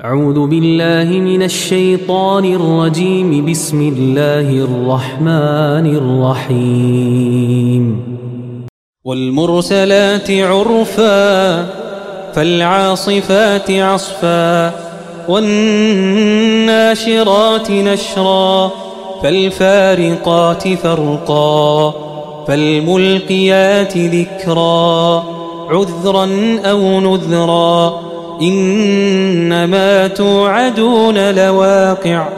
أعوذ بالله من الشيطان الرجيم. بسم الله الرحمن الرحيم. والمرسلات عرفا فالعاصفات عصفا والناشرات نشرا فالفارقات فرقا فالملقيات ذكرا عذرا أو نذرا. إنما توعدون لواقع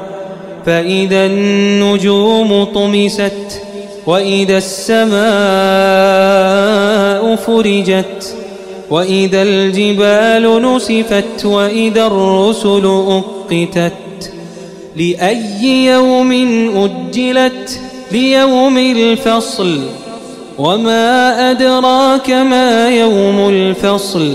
فإذا النجوم طمست وإذا السماء فرجت وإذا الجبال نسفت وإذا الرسل أقتت لأي يوم أجلت ليوم الفصل وما أدراك ما يوم الفصل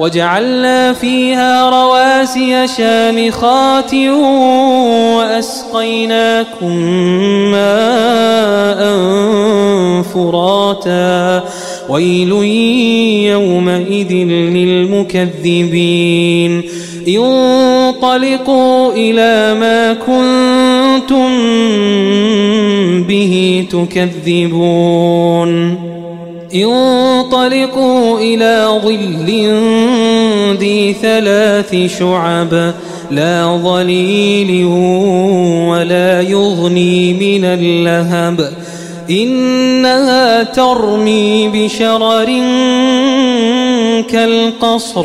وجعلنا فيها رواسي شامخات وأسقيناكم ماء فراتا. ويل يومئذ للمكذبين. انطلقوا إلى ما كنتم به تكذبون. انطلقوا إلى ظل ذي ثلاث شعب لا ظليل ولا يغني من اللهب إنها ترمي بشرر كالقصر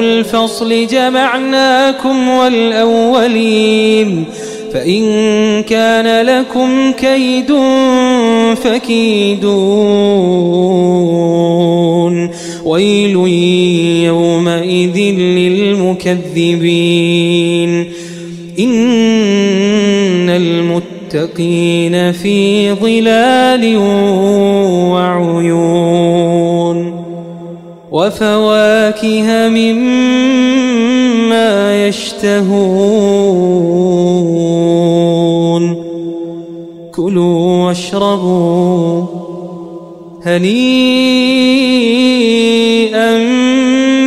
الفصل جمعناكم والأولين فإن كان لكم كيد فكيدون. ويل يومئذ للمكذبين. إن المتقين في ظلال وعيون. وفواكه مما يشتهون. كلوا واشربوا هنيئا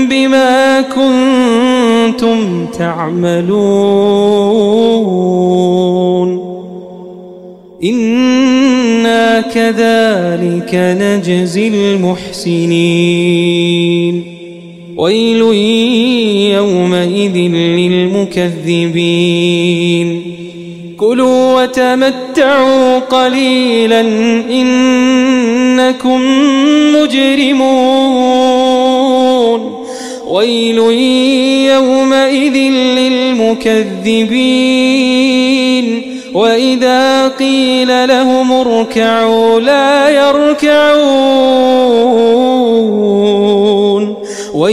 بما كنتم تعملون. إنا كذلك نجزي المحسنين. ويل يومئذ للمكذبين. كلوا وتمتعوا قليلا إنكم مجرمون. ويل يومئذ للمكذبين. وإذا قيل لهم اركعوا لا يركعون.